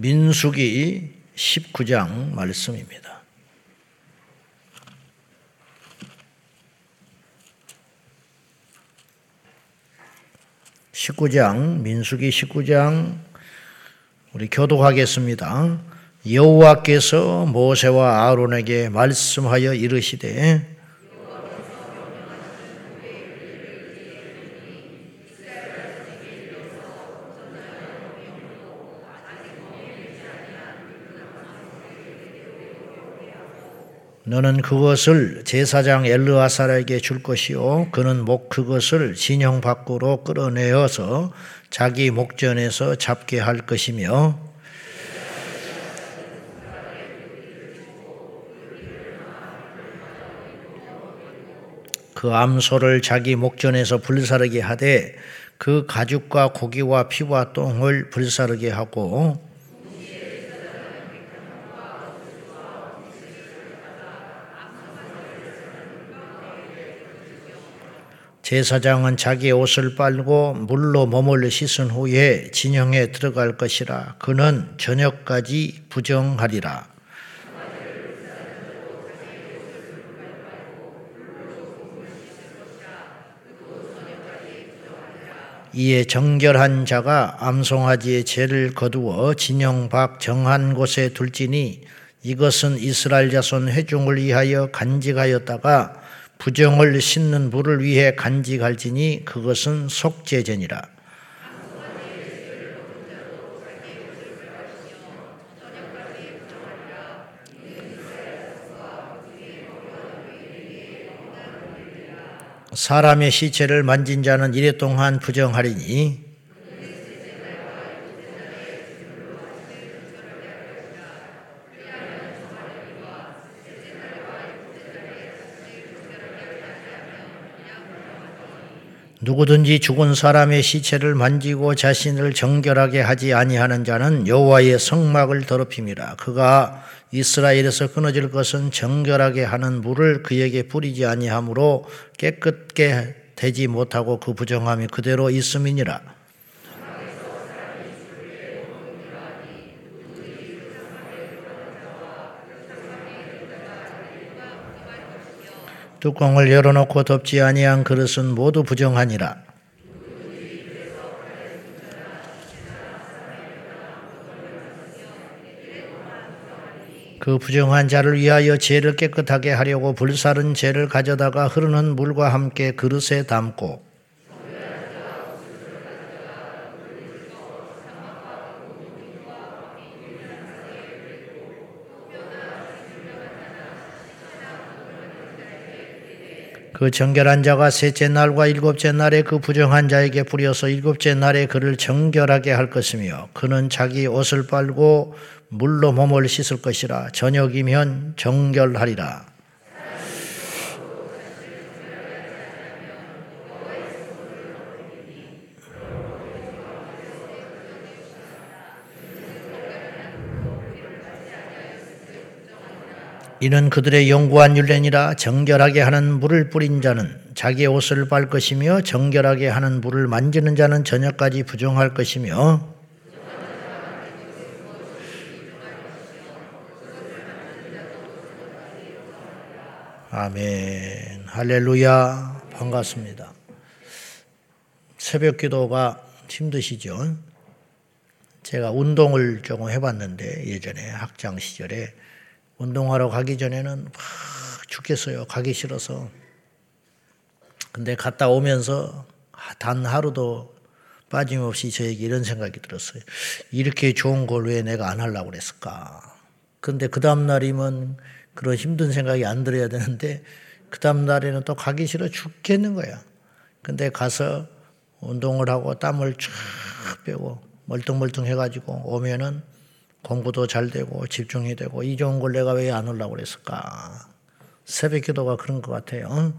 민수기 19장 말씀입니다. (19장) 민수기 (19장) 우리 교독하겠습니다. 여호와께서 모세와 아론에게 말씀하여 이르시되 너는 그것을 제사장 엘르아살에게 줄 것이요. 그는 목 그것을 진영 밖으로 끌어내어서 자기 목전에서 잡게 할 것이며 그 암소를 자기 목전에서 불사르게 하되 그 가죽과 고기와 피와 똥을 불사르게 하고 제사장은 자기 옷을 빨고 물로 몸을 씻은 후에 진영에 들어갈 것이라 그는 저녁까지 부정하리라. 이에 정결한 자가 암송아지의 죄를 거두어 진영 밖 정한 곳에 둘지니 이것은 이스라엘 자손 회중을 위하여 간직하였다가 부정을 씻는 물을 위해 간직할지니 그것은 속죄전이라. 사람의 시체를 만진 자는 이래 동안 부정하리니 누구든지 죽은 사람의 시체를 만지고 자신을 정결하게 하지 아니하는 자는 여호와의 성막을 더럽힘이라. 그가 이스라엘에서 끊어질 것은 정결하게 하는 물을 그에게 뿌리지 아니하므로 깨끗게 되지 못하고 그 부정함이 그대로 있음이니라. 뚜껑을 열어놓고 덮지 아니한 그릇은 모두 부정하니라. 그 부정한 자를 위하여 죄를 깨끗하게 하려고 불사른 죄를 가져다가 흐르는 물과 함께 그릇에 담고 그 정결한 자가 셋째 날과 일곱째 날에 그 부정한 자에게 뿌려서 일곱째 날에 그를 정결하게 할 것이며 그는 자기 옷을 빨고 물로 몸을 씻을 것이라 저녁이면 정결하리라. 이는 그들의 영구한 율례니라 정결하게 하는 물을 뿌린 자는 자기 옷을 빨 것이며 정결하게 하는 물을 만지는 자는 저녁까지 부정할 것이며 아멘 할렐루야 반갑습니다. 새벽 기도가 힘드시죠? 제가 운동을 조금 해봤는데 예전에 학창 시절에 운동하러 가기 전에는 막 죽겠어요. 가기 싫어서. 근데 갔다 오면서 단 하루도 빠짐없이 저에게 이런 생각이 들었어요. 이렇게 좋은 걸 왜 내가 안 하려고 그랬을까? 근데 그 다음날이면 그런 힘든 생각이 안 들어야 되는데 그 다음날에는 또 가기 싫어 죽겠는 거야. 근데 가서 운동을 하고 땀을 쫙 빼고 멀뚱멀뚱 해가지고 오면은 공부도 잘 되고 집중이 되고 이 좋은 걸 내가 왜안 오려고 그랬을까? 새벽 기도가 그런 것 같아요.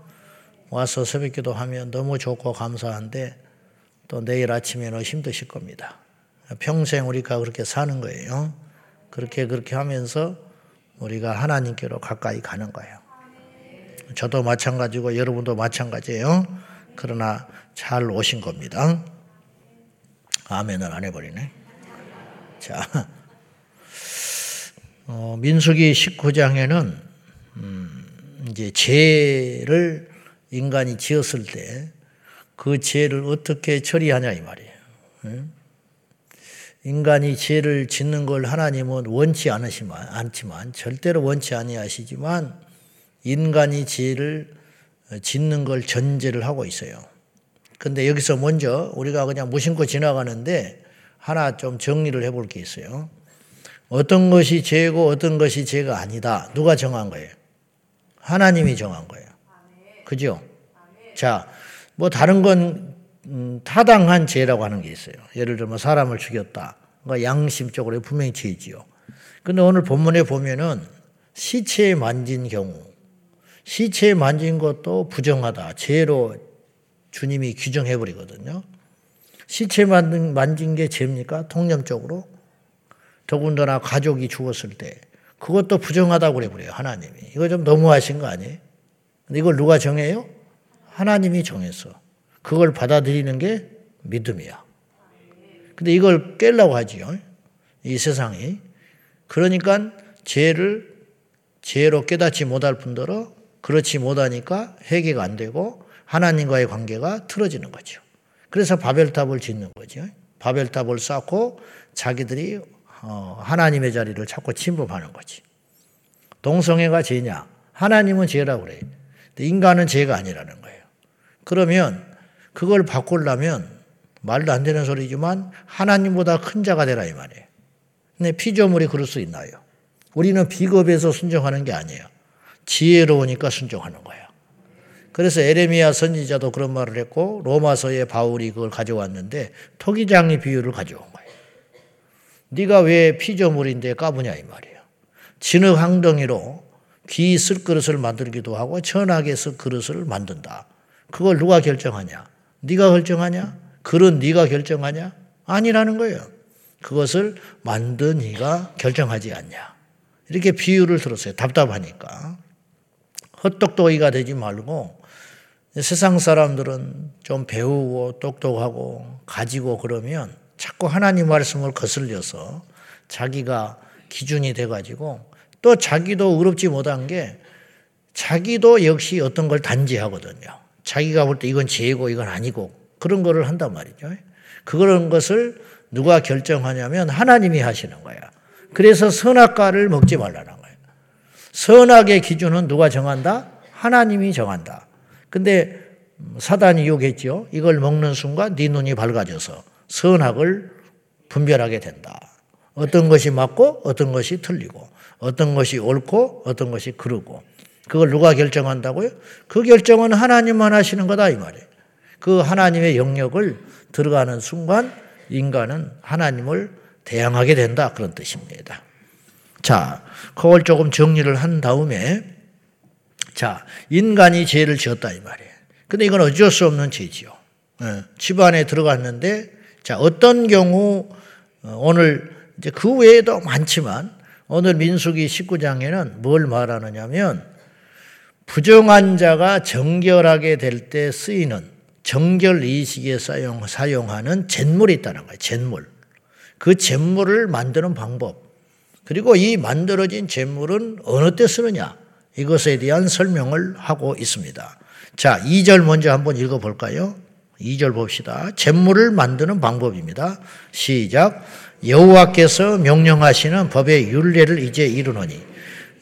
와서 새벽 기도 하면 너무 좋고 감사한데 또 내일 아침에는 힘드실 겁니다. 평생 우리가 그렇게 사는 거예요. 그렇게 그렇게 하면서 우리가 하나님께로 가까이 가는 거예요. 저도 마찬가지고 여러분도 마찬가지예요. 그러나 잘 오신 겁니다. 아멘을 안 해버리네. 자. 어, 민수기 19장에는 음, 이제 죄를 인간이 지었을 때 그 죄를 어떻게 처리하냐 이 말이에요. 인간이 죄를 짓는 걸 하나님은 원치 않으시만 않지만 절대로 원치 아니하시지만 인간이 죄를 짓는 걸 전제를 하고 있어요. 근데 여기서 먼저 우리가 그냥 무심코 지나가는데 하나 좀 정리를 해볼 게 있어요. 어떤 것이 죄고 어떤 것이 죄가 아니다. 누가 정한 거예요? 하나님이 정한 거예요. 그죠? 자, 뭐 다른 건 음, 타당한 죄라고 하는 게 있어요. 예를 들면 사람을 죽였다. 그러니까 양심적으로 분명히 죄지요. 근데 오늘 본문에 보면은 시체 만진 경우, 시체 만진 것도 부정하다. 죄로 주님이 규정해 버리거든요. 시체 만진, 만진 게 죄입니까? 통념적으로? 더군다나 가족이 죽었을 때 그것도 부정하다고 그래 버려요. 하나님이. 이거 좀 너무하신 거 아니에요? 근데 이걸 누가 정해요? 하나님이 정해서 그걸 받아들이는 게 믿음이야. 근데 이걸 깨려고 하지요. 이 세상이. 그러니까 죄를 죄로 깨닫지 못할 뿐더러 그렇지 못하니까 회개가 안 되고 하나님과의 관계가 틀어지는 거죠. 그래서 바벨탑을 짓는 거죠. 바벨탑을 쌓고 자기들이 어, 하나님의 자리를 찾고 침범하는 거지. 동성애가 죄냐? 하나님은 죄라고 그래요. 인간은 죄가 아니라는 거예요. 그러면 그걸 바꾸려면 말도 안 되는 소리지만 하나님보다 큰 자가 되라 이 말이에요. 근데 피조물이 그럴 수 있나요? 우리는 비겁해서 순종하는 게 아니에요. 지혜로우니까 순종하는 거예요. 그래서 에레미야 선지자도 그런 말을 했고 로마서에 바울이 그걸 가져왔는데 토기장이 비유를 가져온. 네가 왜 피조물인데 까부냐 이 말이에요. 진흙 항덩이로 귀 쓸 그릇을 만들기도 하고 천하게 쓸 그릇을 만든다. 그걸 누가 결정하냐? 네가 결정하냐? 그런 네가 결정하냐? 아니라는 거예요. 그것을 만든 이가 결정하지 않냐. 이렇게 비유를 들었어요. 답답하니까. 헛똑똑이가 되지 말고 세상 사람들은 좀 배우고 똑똑하고 가지고 그러면 자꾸 하나님 말씀을 거슬려서 자기가 기준이 돼가지고 또 자기도 의롭지 못한 게 자기도 역시 어떤 걸 단지하거든요. 자기가 볼 때 이건 죄고 이건 아니고 그런 거를 한단 말이죠. 그런 것을 누가 결정하냐면 하나님이 하시는 거야. 그래서 선악과를 먹지 말라는 거예요. 선악의 기준은 누가 정한다? 하나님이 정한다. 근데 사단이 욕했죠. 이걸 먹는 순간 네 눈이 밝아져서 선악을 분별하게 된다. 어떤 것이 맞고 어떤 것이 틀리고 어떤 것이 옳고 어떤 것이 그르고 그걸 누가 결정한다고요? 그 결정은 하나님만 하시는 거다 이 말이에요. 그 하나님의 영역을 들어가는 순간 인간은 하나님을 대항하게 된다 그런 뜻입니다. 자, 그걸 조금 정리를 한 다음에 자, 인간이 죄를 지었다 이 말이에요. 근데 이건 어쩔 수 없는 죄지요. 예, 집안에 들어갔는데 자, 어떤 경우 어, 오늘 이제 그 외에도 많지만 오늘 민수기 19장에는 뭘 말하느냐면 부정한 자가 정결하게 될 때 쓰이는 정결 이식에 사용, 사용하는 잿물이 있다는 거예요. 잿물. 그 잿물을 만드는 방법. 그리고 이 만들어진 잿물은 어느 때 쓰느냐. 이것에 대한 설명을 하고 있습니다. 자, 2절 먼저 한번 읽어 볼까요? 2절 봅시다. 잿물을 만드는 방법입니다. 시작. 여호와께서 명령하시는 법의 윤례를 이제 이르노니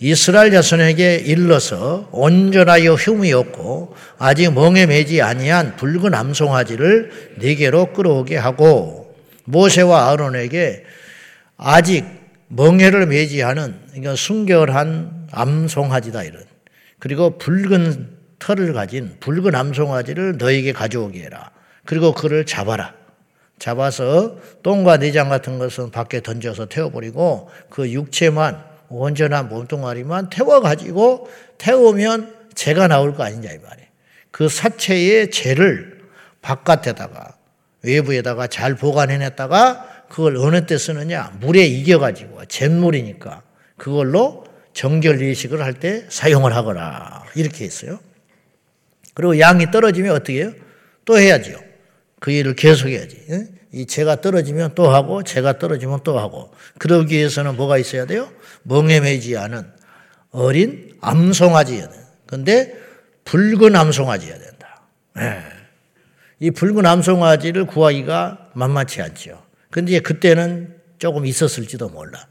이스라엘 자손에게 일러서 온전하여 흉이 없고 아직 멍에 매지 아니한 붉은 암송아지를 네개로 끌어오게 하고 모세와 아론에게 아직 멍에를 매지 않은 그러니까 순결한 암송아지다 이런 그리고 붉은 털을 가진 붉은 암송아지를 너에게 가져오게 해라. 그리고 그를 잡아라. 잡아서 똥과 내장 같은 것은 밖에 던져서 태워버리고 그 육체만 온전한 몸뚱아리만 태워가지고 태우면 재가 나올 거 아니냐 이 말이에요. 그 사체의 재를 바깥에다가 외부에다가 잘 보관해냈다가 그걸 어느 때 쓰느냐 물에 이겨가지고 잿물이니까 그걸로 정결 예식을 할 때 사용을 하거라 이렇게 했어요. 그리고 양이 떨어지면 어떻게 해요? 또 해야죠. 그 일을 계속해야지. 이 재가 떨어지면 또 하고 재가 떨어지면 또 하고 그러기 위해서는 뭐가 있어야 돼요? 멍해매지 않은 어린 암송아지여야 돼. 근데 붉은 암송아지여야 된다. 네. 이 붉은 암송아지를 구하기가 만만치 않죠. 근데 그때는 조금 있었을지도 몰라.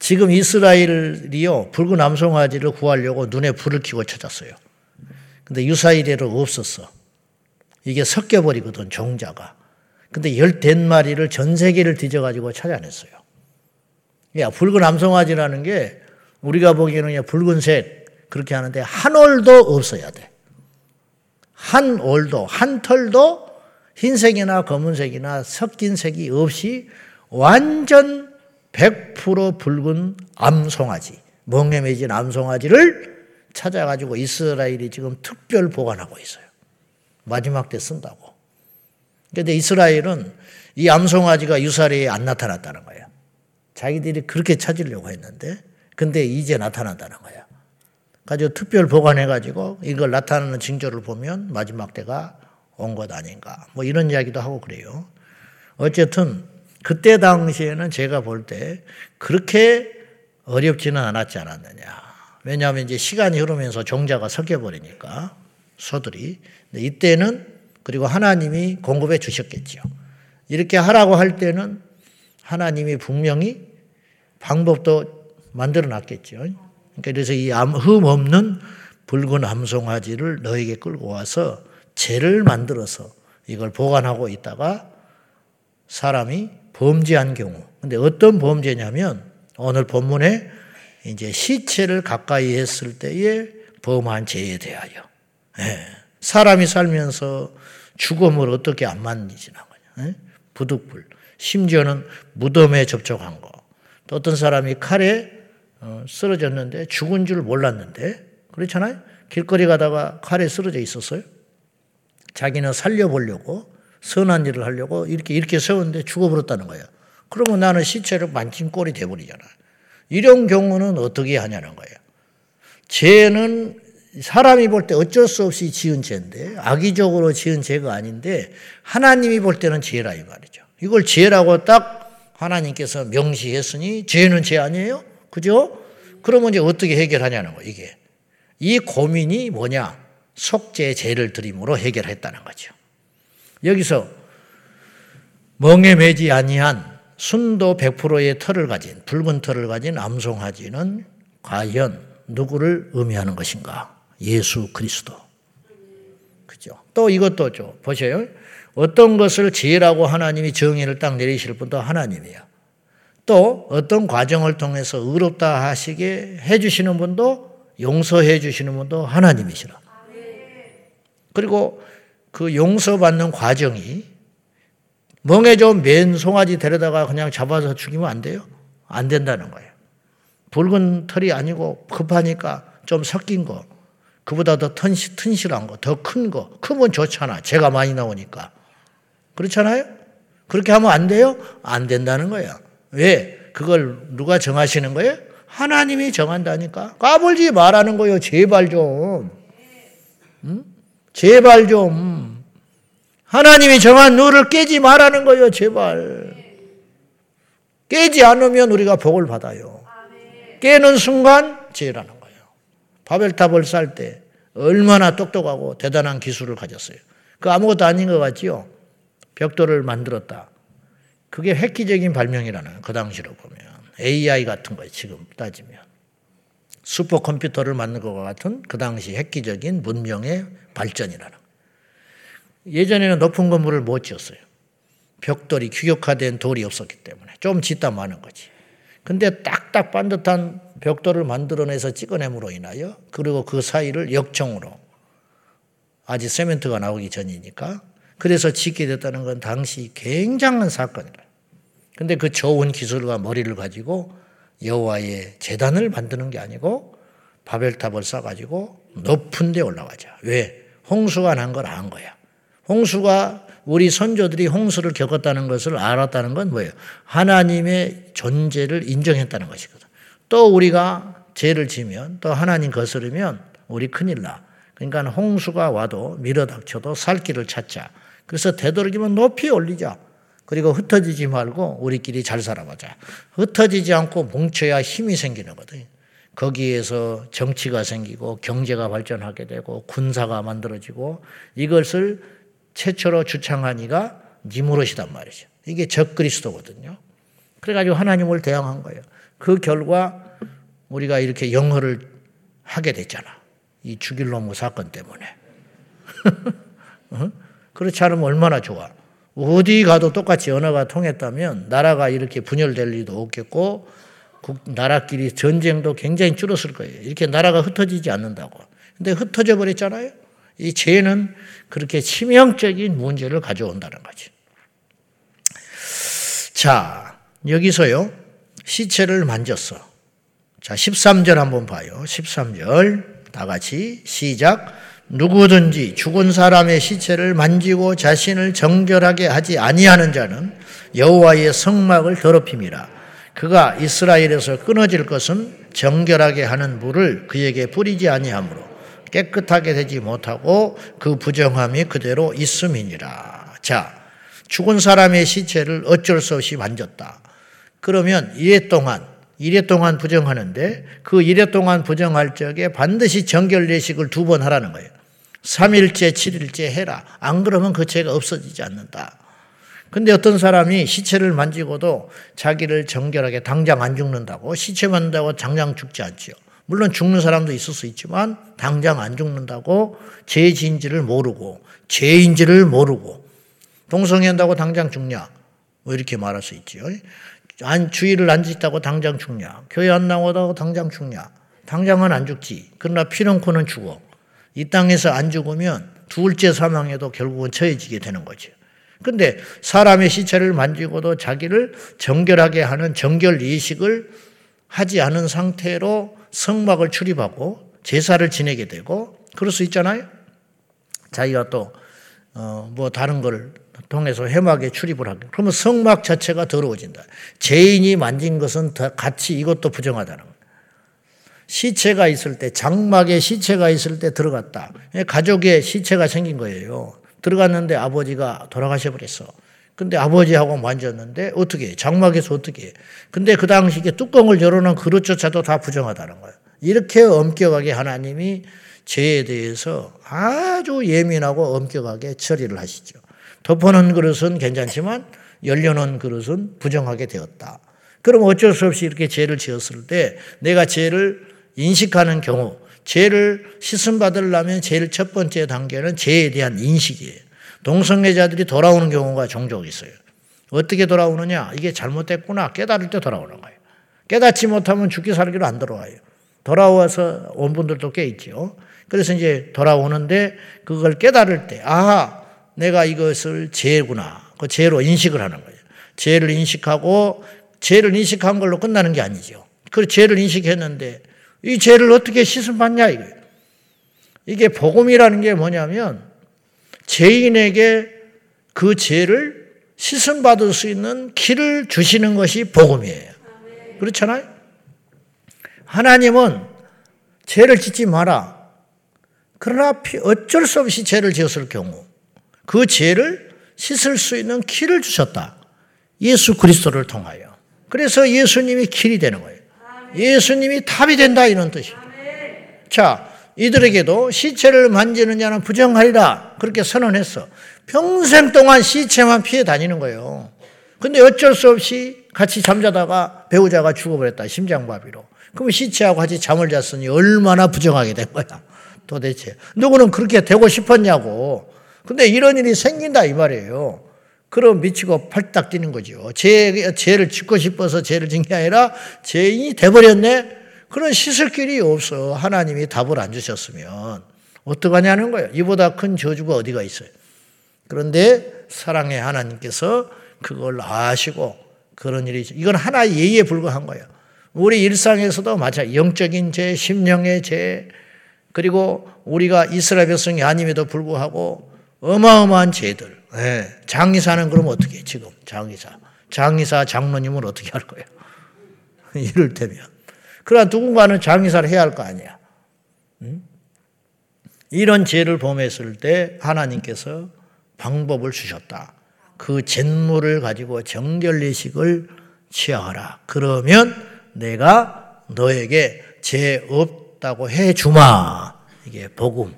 지금 이스라엘이요 붉은 암송아지를 구하려고 눈에 불을 켜고 찾았어요. 근데 유사일에로 없었어. 이게 섞여버리거든 종자가. 근데 열댓 마리를 전 세계를 뒤져가지고 찾아냈어요. 야, 붉은 암송아지라는 게 우리가 보기에는 붉은색 그렇게 하는데 한 올도 없어야 돼. 한 올도, 한 털도 흰색이나 검은색이나 섞인 색이 없이 완전 100% 붉은 암송아지, 멍해매진 암송아지를 찾아가지고 이스라엘이 지금 특별 보관하고 있어요. 마지막 때 쓴다고. 그런데 이스라엘은 이 암송아지가 유사리에 안 나타났다는 거예요. 자기들이 그렇게 찾으려고 했는데, 근데 이제 나타난다는 거야. 가지고 특별 보관해가지고 이걸 나타나는 징조를 보면 마지막 때가 온 것 아닌가. 뭐 이런 이야기도 하고 그래요. 어쨌든 그때 당시에는 제가 볼 때 그렇게 어렵지는 않았지 않았느냐. 왜냐하면 이제 시간이 흐르면서 종자가 섞여 버리니까 소들이. 이때는 그리고 하나님이 공급해 주셨겠죠. 이렇게 하라고 할 때는 하나님이 분명히 방법도 만들어 놨겠죠. 그러니까 그래서 이 흠 없는 붉은 암송아지를 너에게 끌고 와서 죄를 만들어서 이걸 보관하고 있다가 사람이 범죄한 경우. 근데 어떤 범죄냐면 오늘 본문에 이제 시체를 가까이 했을 때에 범한 죄에 대하여. 예. 사람이 살면서 죽음을 어떻게 안 만지나 거냐. 예? 부득불. 심지어는 무덤에 접촉한 거. 또 어떤 사람이 칼에 어, 쓰러졌는데 죽은 줄 몰랐는데 그렇잖아요. 길거리 가다가 칼에 쓰러져 있었어요. 자기는 살려보려고 선한 일을 하려고 이렇게 이렇게 세웠는데 죽어버렸다는 거예요. 그러면 나는 시체를 만진 꼴이 돼버리잖아. 이런 경우는 어떻게 하냐는 거예요. 죄는 사람이 볼 때 어쩔 수 없이 지은 죄인데 악의적으로 지은 죄가 아닌데 하나님이 볼 때는 죄라 이 말이죠. 이걸 죄라고 딱 하나님께서 명시했으니 죄는 죄 아니에요? 그죠? 그러면 이제 어떻게 해결하냐는 거 이게. 이 고민이 뭐냐? 속죄 죄를 드림으로 해결했다는 거죠. 여기서 멍에 매지 아니한 순도 100%의 털을 가진 붉은 털을 가진 암송아지는 과연 누구를 의미하는 것인가? 예수 그리스도. 그죠? 또 이것도 죠. 보세요. 어떤 것을 지혜라고 하나님이 정의를 딱 내리실 분도 하나님이야. 또 어떤 과정을 통해서 의롭다 하시게 해주시는 분도 용서해 주시는 분도 하나님이시라. 그리고 그 용서받는 과정이 멍에 좀맨 송아지 데려다가 그냥 잡아서 죽이면 안 돼요? 안 된다는 거예요. 붉은 털이 아니고 급하니까 좀 섞인 거, 그보다 더 튼실, 튼실한 거, 더 큰 거, 크면 좋잖아. 제가 많이 나오니까. 그렇잖아요? 그렇게 하면 안 돼요? 안 된다는 거예요. 왜? 그걸 누가 정하시는 거예요? 하나님이 정한다니까. 까불지 말라는 거예요. 제발 좀. 응? 제발 좀. 하나님이 정한 룰을 깨지 말라는 거예요, 제발. 깨지 않으면 우리가 복을 받아요. 깨는 순간 죄라는 거예요. 바벨탑을 쌀 때 얼마나 똑똑하고 대단한 기술을 가졌어요. 그 아무것도 아닌 것 같지요? 벽돌을 만들었다. 그게 획기적인 발명이라는 그 당시로 보면 AI 같은 거예요. 지금 따지면 슈퍼컴퓨터를 만든 것과 같은 그 당시 획기적인 문명의 발전이라는. 예전에는 높은 건물을 못 지었어요. 벽돌이 규격화된 돌이 없었기 때문에 좀 짓다 마는 거지. 근데 딱딱 반듯한 벽돌을 만들어내서 찍어냄으로 인하여 그리고 그 사이를 역청으로 아직 세멘트가 나오기 전이니까 그래서 짓게 됐다는 건 당시 굉장한 사건이라. 근데 그 좋은 기술과 머리를 가지고 여호와의 재단을 만드는 게 아니고 바벨탑을 쌓아가지고 높은 데 올라가자. 왜? 홍수가 난 걸 안 거야. 홍수가 우리 선조들이 홍수를 겪었다는 것을 알았다는 건 뭐예요? 하나님의 존재를 인정했다는 것이거든. 또 우리가 죄를 지면 또 하나님 거스르면 우리 큰일 나. 그러니까 홍수가 와도 밀어닥쳐도 살 길을 찾자. 그래서 되도록이면 높이 올리자. 그리고 흩어지지 말고 우리끼리 잘 살아보자. 흩어지지 않고 뭉쳐야 힘이 생기는 거거든요. 거기에서 정치가 생기고 경제가 발전하게 되고 군사가 만들어지고 이것을 최초로 주창한 이가 니무롯이단 말이죠. 이게 적그리스도거든요. 그래가지고 하나님을 대항한 거예요. 그 결과 우리가 이렇게 영어를 하게 됐잖아. 이 죽일 놈의 사건 때문에. 어? 그렇지 않으면 얼마나 좋아. 어디 가도 똑같이 언어가 통했다면 나라가 이렇게 분열될 리도 없겠고 나라끼리 전쟁도 굉장히 줄었을 거예요. 이렇게 나라가 흩어지지 않는다고. 근데 흩어져 버렸잖아요. 이 죄는 그렇게 치명적인 문제를 가져온다는 거지. 자, 여기서요. 시체를 만졌어. 자, 13절 한번 봐요. 13절. 다 같이 시작. 누구든지 죽은 사람의 시체를 만지고 자신을 정결하게 하지 아니하는 자는 여호와의 성막을 더럽힘이라. 그가 이스라엘에서 끊어질 것은 정결하게 하는 물을 그에게 뿌리지 아니하므로 깨끗하게 되지 못하고 그 부정함이 그대로 있음이니라. 자, 죽은 사람의 시체를 어쩔 수 없이 만졌다. 그러면 이래 동안 이래 동안 부정하는데 그 이래 동안 부정할 적에 반드시 정결 예식을 두 번 하라는 거예요. 3일째, 7일째 해라. 안 그러면 그 죄가 없어지지 않는다. 근데 어떤 사람이 시체를 만지고도 자기를 정결하게 당장 안 죽는다고 시체 만다고 당장 죽지 않지요. 물론 죽는 사람도 있을 수 있지만 당장 안 죽는다고 죄지인지를 모르고 죄인지를 모르고 동성애한다고 당장 죽냐? 뭐 이렇게 말할 수 있지요. 안 주의를 안 짓다고 당장 죽냐? 교회 안 나오다고 당장 죽냐? 당장은 안 죽지. 그러나 피놓고는 죽어. 이 땅에서 안 죽으면 둘째 사망에도 결국은 처해지게 되는 거죠. 근데 사람의 시체를 만지고도 자기를 정결하게 하는 정결 이식을 하지 않은 상태로 성막을 출입하고 제사를 지내게 되고 그럴 수 있잖아요. 자기가 또, 어, 뭐 다른 걸 통해서 해막에 출입을 하게. 그러면 성막 자체가 더러워진다. 죄인이 만진 것은 같이 이것도 부정하다는. 시체가 있을 때, 장막에 시체가 있을 때 들어갔다. 가족에 시체가 생긴 거예요. 들어갔는데 아버지가 돌아가셔 버렸어. 근데 아버지하고 만졌는데 어떻게 장막에서 어떻게 해? 근데 그 당시에 뚜껑을 열어놓은 그릇조차도 다 부정하다는 거예요. 이렇게 엄격하게 하나님이 죄에 대해서 아주 예민하고 엄격하게 처리를 하시죠. 덮어놓은 그릇은 괜찮지만 열려놓은 그릇은 부정하게 되었다. 그럼 어쩔 수 없이 이렇게 죄를 지었을 때 내가 죄를 인식하는 경우 죄를 씻음 받으려면 제일 첫 번째 단계는 죄에 대한 인식이에요. 동성애자들이 돌아오는 경우가 종종 있어요. 어떻게 돌아오느냐? 이게 잘못됐구나. 깨달을 때 돌아오는 거예요. 깨닫지 못하면 죽기 살기로 안 돌아와요. 돌아와서 온 분들도 꽤 있죠. 그래서 이제 돌아오는데 그걸 깨달을 때, 아, 내가 이것을 죄구나. 그 죄로 인식을 하는 거예요. 죄를 인식하고 죄를 인식한 걸로 끝나는 게 아니죠. 그 죄를 인식했는데 이 죄를 어떻게 씻음 받냐 이거예요. 이게 복음이라는 게 뭐냐면 죄인에게 그 죄를 씻음 받을 수 있는 길을 주시는 것이 복음이에요. 그렇잖아요? 하나님은 죄를 짓지 마라. 그러나 어쩔 수 없이 죄를 지었을 경우 그 죄를 씻을 수 있는 길을 주셨다. 예수 그리스도를 통하여. 그래서 예수님이 길이 되는 거예요. 예수님이 답이 된다 이런 뜻이에요. 자, 이들에게도 시체를 만지는 자는 부정하리라 그렇게 선언했어. 평생 동안 시체만 피해 다니는 거예요. 근데 어쩔 수 없이 같이 잠자다가 배우자가 죽어버렸다. 심장마비로. 그럼 시체하고 같이 잠을 잤으니 얼마나 부정하게 된 거야. 도대체. 누구는 그렇게 되고 싶었냐고. 근데 이런 일이 생긴다 이 말이에요. 그럼 미치고 팔딱 뛰는 거죠. 죄, 죄를 짓고 싶어서 죄를 짓는 게 아니라 죄인이 돼버렸네? 그런 씻을 길이 없어. 하나님이 답을 안 주셨으면. 어떡하냐는 거예요. 이보다 큰 저주가 어디가 있어요. 그런데 사랑의 하나님께서 그걸 아시고 그런 일이 이건 하나의 예의에 불과한 거예요. 우리 일상에서도 마찬가지 영적인 죄, 심령의 죄, 그리고 우리가 이스라엘 백성이 아님에도 불구하고 어마어마한 죄들, 네. 장의사는 그럼 어떻게 해, 지금 장의사. 장의사 장로님은 어떻게 할 거예요? 이를테면. 그러나 누군가는 장의사를 해야 할 거 아니야. 응? 이런 죄를 범했을 때 하나님께서 방법을 주셨다. 그 잿물을 가지고 정결례식을 취하라. 그러면 내가 너에게 죄 없다고 해 주마. 이게 복음.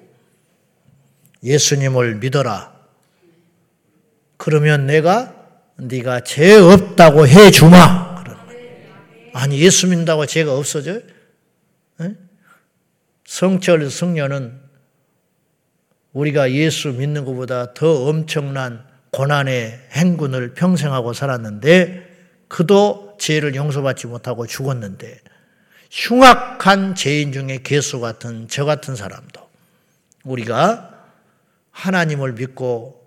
예수님을 믿어라. 그러면 내가 네가 죄 없다고 해 주마. 아니 예수 믿는다고 죄가 없어져요? 성철 성녀는 우리가 예수 믿는 것보다 더 엄청난 고난의 행군을 평생 하고 살았는데 그도 죄를 용서받지 못하고 죽었는데 흉악한 죄인 중에 개수 같은 저 같은 사람도 우리가 하나님을 믿고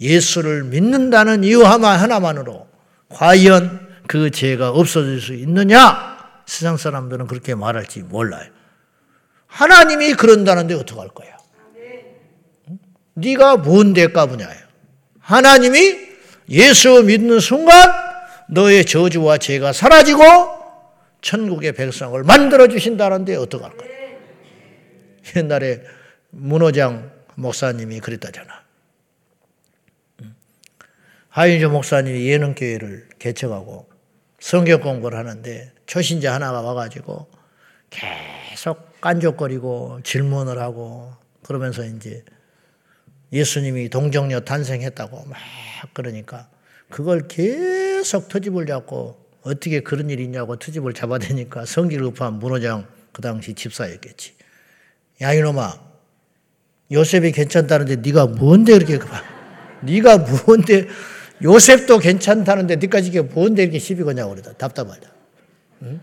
예수를 믿는다는 이유 하나만으로 과연 그 죄가 없어질 수 있느냐? 세상 사람들은 그렇게 말할지 몰라요. 하나님이 그런다는데 어떡할 거야? 네가 뭔데 까부냐요. 하나님이 예수 믿는 순간 너의 저주와 죄가 사라지고 천국의 백성을 만들어 주신다는데 어떡할 거야? 옛날에 문호장 목사님이 그랬다잖아. 하윤주 목사님이 예능교회를 개척하고 성경 공부를 하는데 초신자 하나가 와가지고 계속 깐족거리고 질문을 하고 그러면서 이제 예수님이 동정녀 탄생했다고 막 그러니까 그걸 계속 터집을 잡고 어떻게 그런 일이 있냐고 터집을 잡아대니까 성기를 급한 문호장 그 당시 집사였겠지. 야 이놈아 요셉이 괜찮다는데 네가 뭔데 그렇게 급하? 네가 뭔데 요셉도 괜찮다는데 네까지 이게 뭔데 이렇게 시비 거냐고 그러다 답답하다. 응?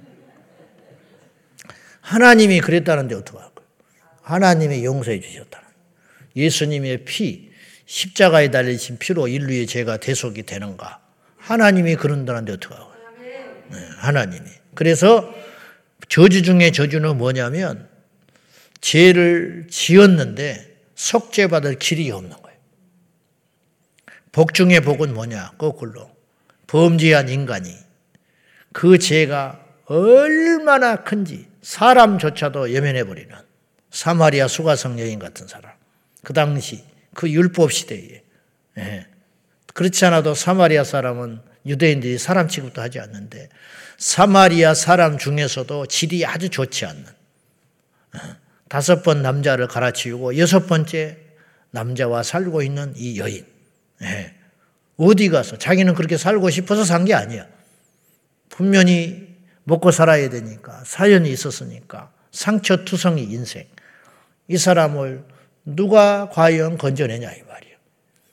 하나님이 그랬다는데 어떡할 거야? 하나님이 용서해 주셨다. 예수님의 피, 십자가에 달리신 피로 인류의 죄가 대속이 되는가? 하나님이 그런다는데 어떡하고? 네, 하나님이. 그래서 저주 중에 저주는 뭐냐면 죄를 지었는데 속죄받을 길이 없는. 복 중에 복은 뭐냐? 거꾸로. 범죄한 인간이 그 죄가 얼마나 큰지 사람조차도 예면해버리는 사마리아 수가성 여인 같은 사람. 그 당시 그 율법 시대에 예. 그렇지 않아도 사마리아 사람은 유대인들이 사람 취급도 하지 않는데 사마리아 사람 중에서도 질이 아주 좋지 않는 예. 다섯 번 남자를 갈아치우고 여섯 번째 남자와 살고 있는 이 여인 예. 어디 가서 자기는 그렇게 살고 싶어서 산 게 아니야 분명히 먹고 살아야 되니까 사연이 있었으니까 상처투성이 인생 이 사람을 누가 과연 건져내냐 이 말이에요.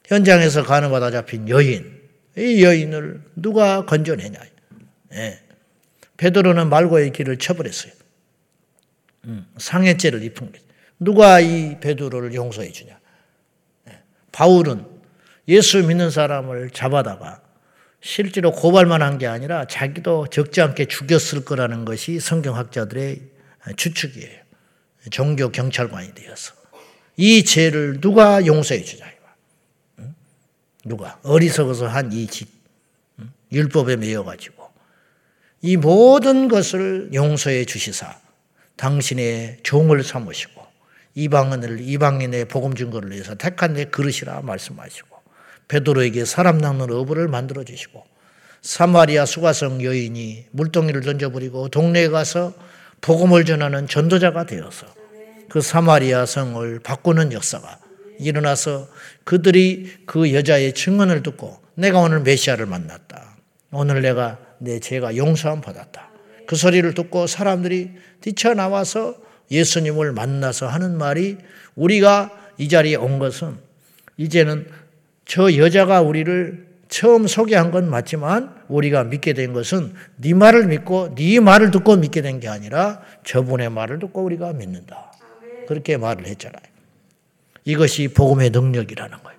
현장에서 가늠받아 잡힌 여인, 이 여인을 누가 건져내냐. 예. 베드로는 말고의 길을 쳐버렸어요. 음, 상해죄를 입은 거죠. 누가 이 베드로를 용서해 주냐. 예. 바울은 예수 믿는 사람을 잡아다가 실제로 고발만 한 게 아니라 자기도 적지 않게 죽였을 거라는 것이 성경학자들의 추측이에요. 종교 경찰관이 되어서. 이 죄를 누가 용서해 주냐. 누가? 어리석어서 한 이 짓. 율법에 매여가지고. 이 모든 것을 용서해 주시사 당신의 종을 삼으시고 이방인을 이방인의 복음 증거를 위해서 택한 내 그릇이라 말씀하시고 베드로에게 사람 낚는 어부를 만들어 주시고 사마리아 수가성 여인이 물동이를 던져버리고 동네에 가서 복음을 전하는 전도자가 되어서 그 사마리아 성을 바꾸는 역사가 일어나서 그들이 그 여자의 증언을 듣고 내가 오늘 메시아를 만났다. 오늘 내가 내 죄가 용서함 받았다. 그 소리를 듣고 사람들이 뛰쳐나와서 예수님을 만나서 하는 말이 우리가 이 자리에 온 것은 이제는 저 여자가 우리를 처음 소개한 건 맞지만 우리가 믿게 된 것은 네 말을 믿고 네 말을 듣고 믿게 된 게 아니라 저분의 말을 듣고 우리가 믿는다. 그렇게 말을 했잖아요. 이것이 복음의 능력이라는 거예요.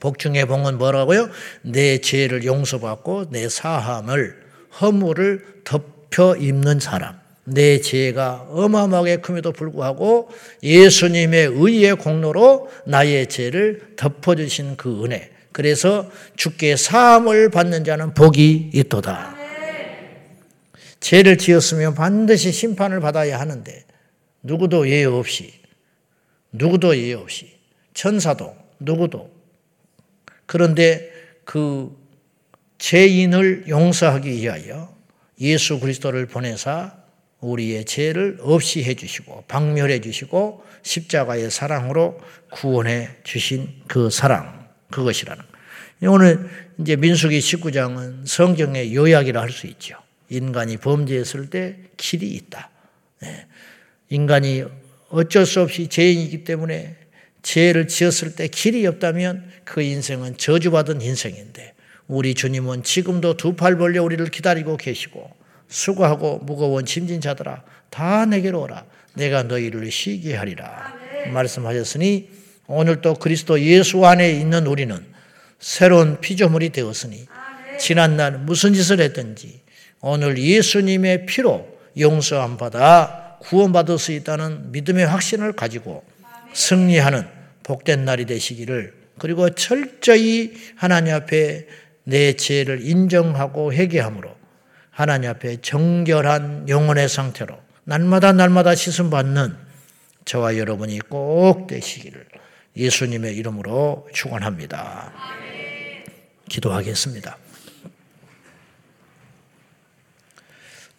복중의 복은 뭐라고요? 내 죄를 용서받고 내 사함을 허물을 덮여 입는 사람. 내 죄가 어마어마하게 큼에도 불구하고 예수님의 의의 공로로 나의 죄를 덮어주신 그 은혜. 그래서 주께 사함을 받는 자는 복이 있도다. 죄를 지었으면 반드시 심판을 받아야 하는데 누구도 예외 없이, 누구도 예외 없이, 천사도, 누구도. 그런데 그 죄인을 용서하기 위하여 예수 그리스도를 보내사 우리의 죄를 없이 해주시고 박멸해 주시고 십자가의 사랑으로 구원해 주신 그 사랑 그것이라는 오늘 이제 민수기 19장은 성경의 요약이라 할 수 있죠. 인간이 범죄했을 때 길이 있다. 네. 인간이 어쩔 수 없이 죄인이기 때문에 죄를 지었을 때 길이 없다면 그 인생은 저주받은 인생인데 우리 주님은 지금도 두 팔 벌려 우리를 기다리고 계시고 수고하고 무거운 짐진 자들아 다 내게로 오라. 내가 너희를 쉬게 하리라. 말씀하셨으니 오늘 또 그리스도 예수 안에 있는 우리는 새로운 피조물이 되었으니 지난날 무슨 짓을 했든지 오늘 예수님의 피로 용서함 받아 구원받을 수 있다는 믿음의 확신을 가지고 승리하는 복된 날이 되시기를 그리고 철저히 하나님 앞에 내 죄를 인정하고 회개함으로 하나님 앞에 정결한 영혼의 상태로 날마다 날마다 씻음 받는 저와 여러분이 꼭 되시기를 예수님의 이름으로 축원합니다. 기도하겠습니다.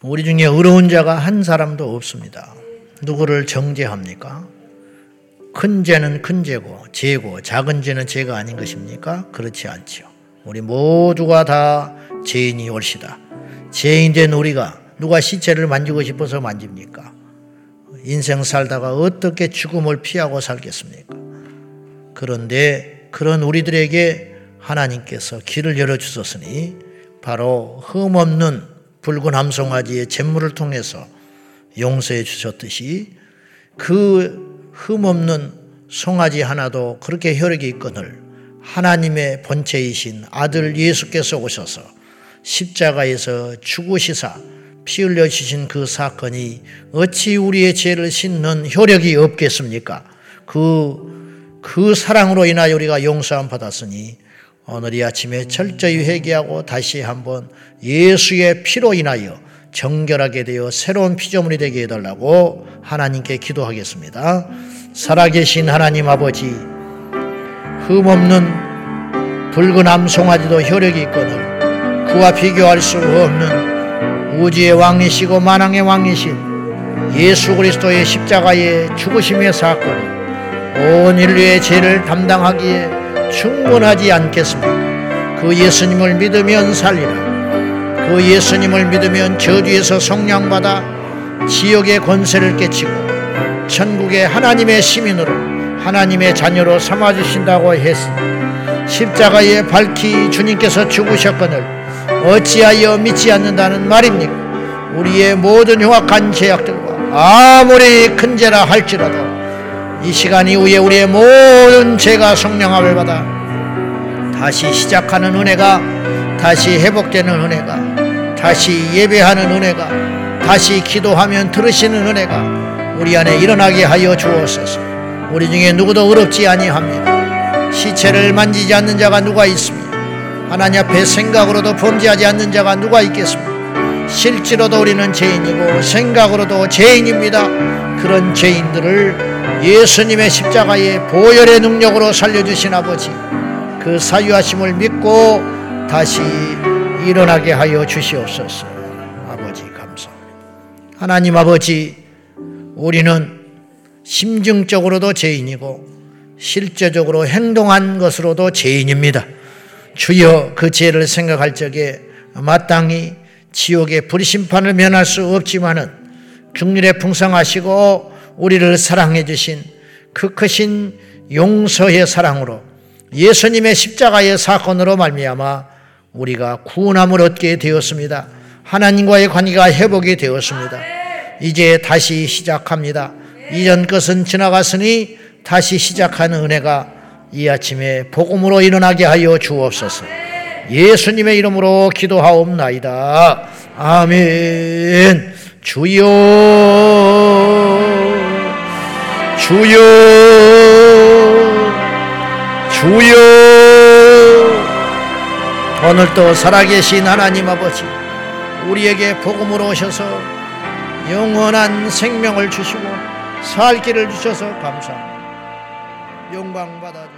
우리 중에 의로운 자가 한 사람도 없습니다. 누구를 정죄합니까? 큰 죄는 큰 죄고, 죄고, 작은 죄는 죄가 아닌 것입니까? 그렇지 않죠. 우리 모두가 다 죄인이 올시다. 죄인 된 우리가 누가 시체를 만지고 싶어서 만집니까? 인생 살다가 어떻게 죽음을 피하고 살겠습니까? 그런데 그런 우리들에게 하나님께서 길을 열어주셨으니 바로 흠없는 붉은 함송아지의 잿물을 통해서 용서해 주셨듯이 그 흠없는 송아지 하나도 그렇게 혈액이 있거늘 하나님의 본체이신 아들 예수께서 오셔서 십자가에서 죽으시사 피 흘려 주신 그 사건이 어찌 우리의 죄를 씻는 효력이 없겠습니까? 그, 그 사랑으로 인하여 우리가 용서함 받았으니 오늘 이 아침에 철저히 회개하고 다시 한번 예수의 피로 인하여 정결하게 되어 새로운 피조물이 되게 해달라고 하나님께 기도하겠습니다. 살아계신 하나님 아버지, 흠없는 붉은 암송아지도 혈액이 있거늘 그와 비교할 수 없는 우주의 왕이시고 만왕의 왕이신 예수 그리스도의 십자가의 죽으심의 사건이 온 인류의 죄를 담당하기에 충분하지 않겠습니까? 그 예수님을 믿으면 살리라. 그 예수님을 믿으면 저주에서 성량받아 지옥의 권세를 깨치고 천국의 하나님의 시민으로 하나님의 자녀로 삼아주신다고 했으니 십자가에 밝히 주님께서 죽으셨거늘 어찌하여 믿지 않는다는 말입니까? 우리의 모든 흉악한 죄악들과 아무리 큰 죄라 할지라도 이 시간 이후에 우리의 모든 죄가 성령함을 받아 다시 시작하는 은혜가 다시 회복되는 은혜가 다시 예배하는 은혜가 다시 기도하면 들으시는 은혜가 우리 안에 일어나게 하여 주옵소서. 우리 중에 누구도 어렵지 아니합니다. 시체를 만지지 않는 자가 누가 있습니까? 하나님 앞에 생각으로도 범죄하지 않는 자가 누가 있겠습니까? 실제로도 우리는 죄인이고 생각으로도 죄인입니다. 그런 죄인들을 예수님의 십자가의 보혈의 능력으로 살려주신 아버지 그 사유하심을 믿고 다시 일어나게 하여 주시옵소서 아버지 감사합니다 하나님 아버지 우리는 심증적으로도 죄인이고 실제적으로 행동한 것으로도 죄인입니다 주여 그 죄를 생각할 적에 마땅히 지옥의 불심판을 면할 수 없지만은 긍휼에 풍성하시고 우리를 사랑해 주신 그 크신 용서의 사랑으로 예수님의 십자가의 사건으로 말미암아 우리가 구원함을 얻게 되었습니다. 하나님과의 관계가 회복이 되었습니다. 이제 다시 시작합니다. 이전 것은 지나갔으니 다시 시작하는 은혜가 이 아침에 복음으로 일어나게 하여 주옵소서. 예수님의 이름으로 기도하옵나이다. 아멘. 주여 주여 주여 오늘도 살아계신 하나님 아버지 우리에게 복음으로 오셔서 영원한 생명을 주시고 살 길을 주셔서 감사합니다. 영광 받아주시고